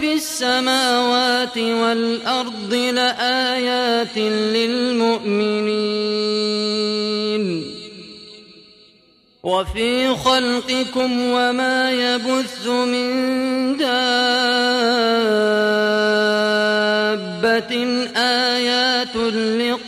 في السماوات والأرض لآيات للمؤمنين. وفي خلقكم وما يبث من دابة. آيات لقوم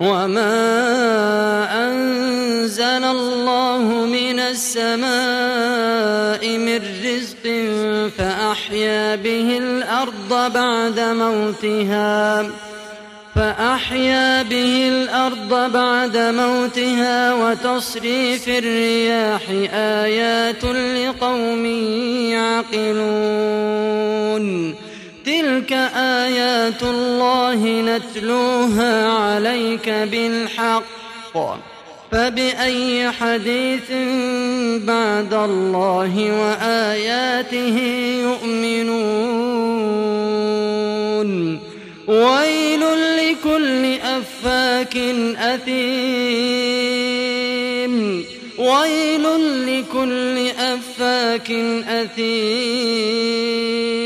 وما أنزل الله من السماء من رزق فأحيا به الأرض بعد موتها فأحيا به الأرض بعد موتها وتصريف الرياح آيات لقوم يعقلون تلك آيات الله نتلوها عليك بالحق. فبأي حديث بعد الله وآياته يؤمنون؟ ويل لكل أفاك أثيم. ويل لكل أفاك أثيم.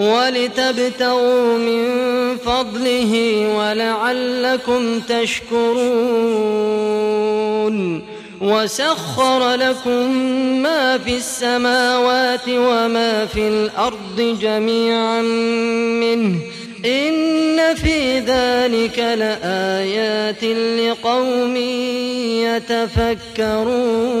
ولتبتغوا من فضله ولعلكم تشكرون وسخر لكم ما في السماوات وما في الأرض جميعا منه إن في ذلك لآيات لقوم يتفكرون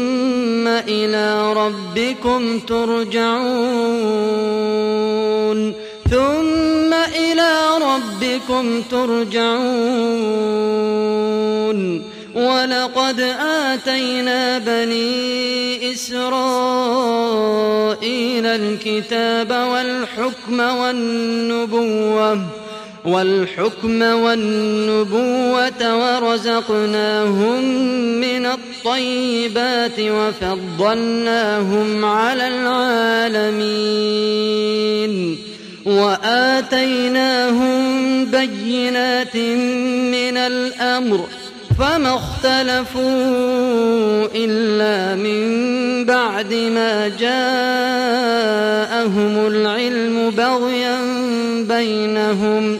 إلى ربكم ترجعون. ثم إلى ربكم ترجعون. ولقد آتينا بني إسرائيل الكتاب والحكم والنبوة والحكم والنبوة ورزقناهم من الطيبات وفضلناهم على العالمين وآتيناهم بينات من الأمر فما اختلفوا إلا من بعد ما جاءهم العلم بغيا بينهم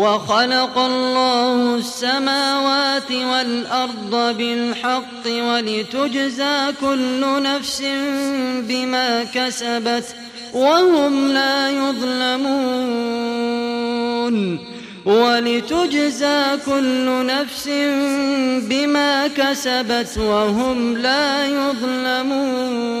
وخلق الله السماوات والأرض بالحق ولتجزى كل نفس بما كسبت وهم لا يظلمون ولتجزى كل نفس بما كسبت وهم لا يظلمون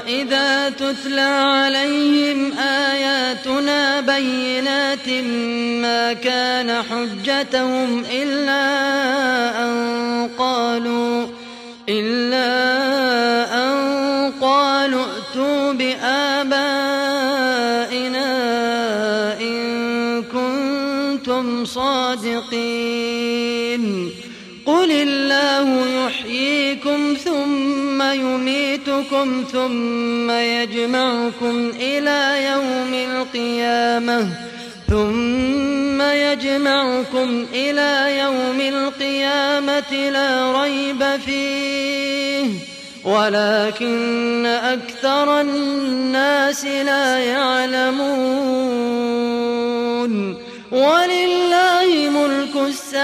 وإذا تتلى عليهم آياتنا بينات ما كان حجتهم إلا أن قالوا إلا أن قالوا ائتوا بآبائنا إن كنتم صادقين قل الله يحييكم ثم يميتكم ثم يجمعكم إلى يوم القيامة ثم يجمعكم إلى يوم القيامة لا ريب فيه ولكن أكثر الناس لا يعلمون ولله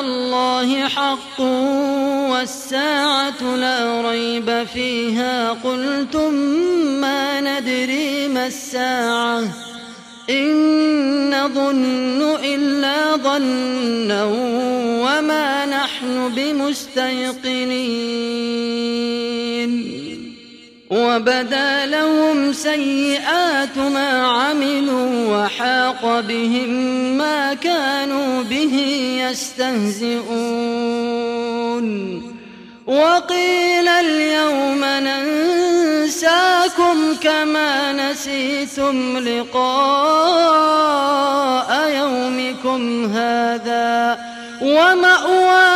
الله حق والساعة لا ريب فيها. قلتم ما ندري ما الساعة. إن نظن إلا ظنا وما نحن بمستيقنين. وبدا لهم سيئات ما عملوا وحاق بهم ما كانوا به يستهزئون. وقيل اليوم ننساكم كما نسيتم لقاء يومكم هذا. ومأواكم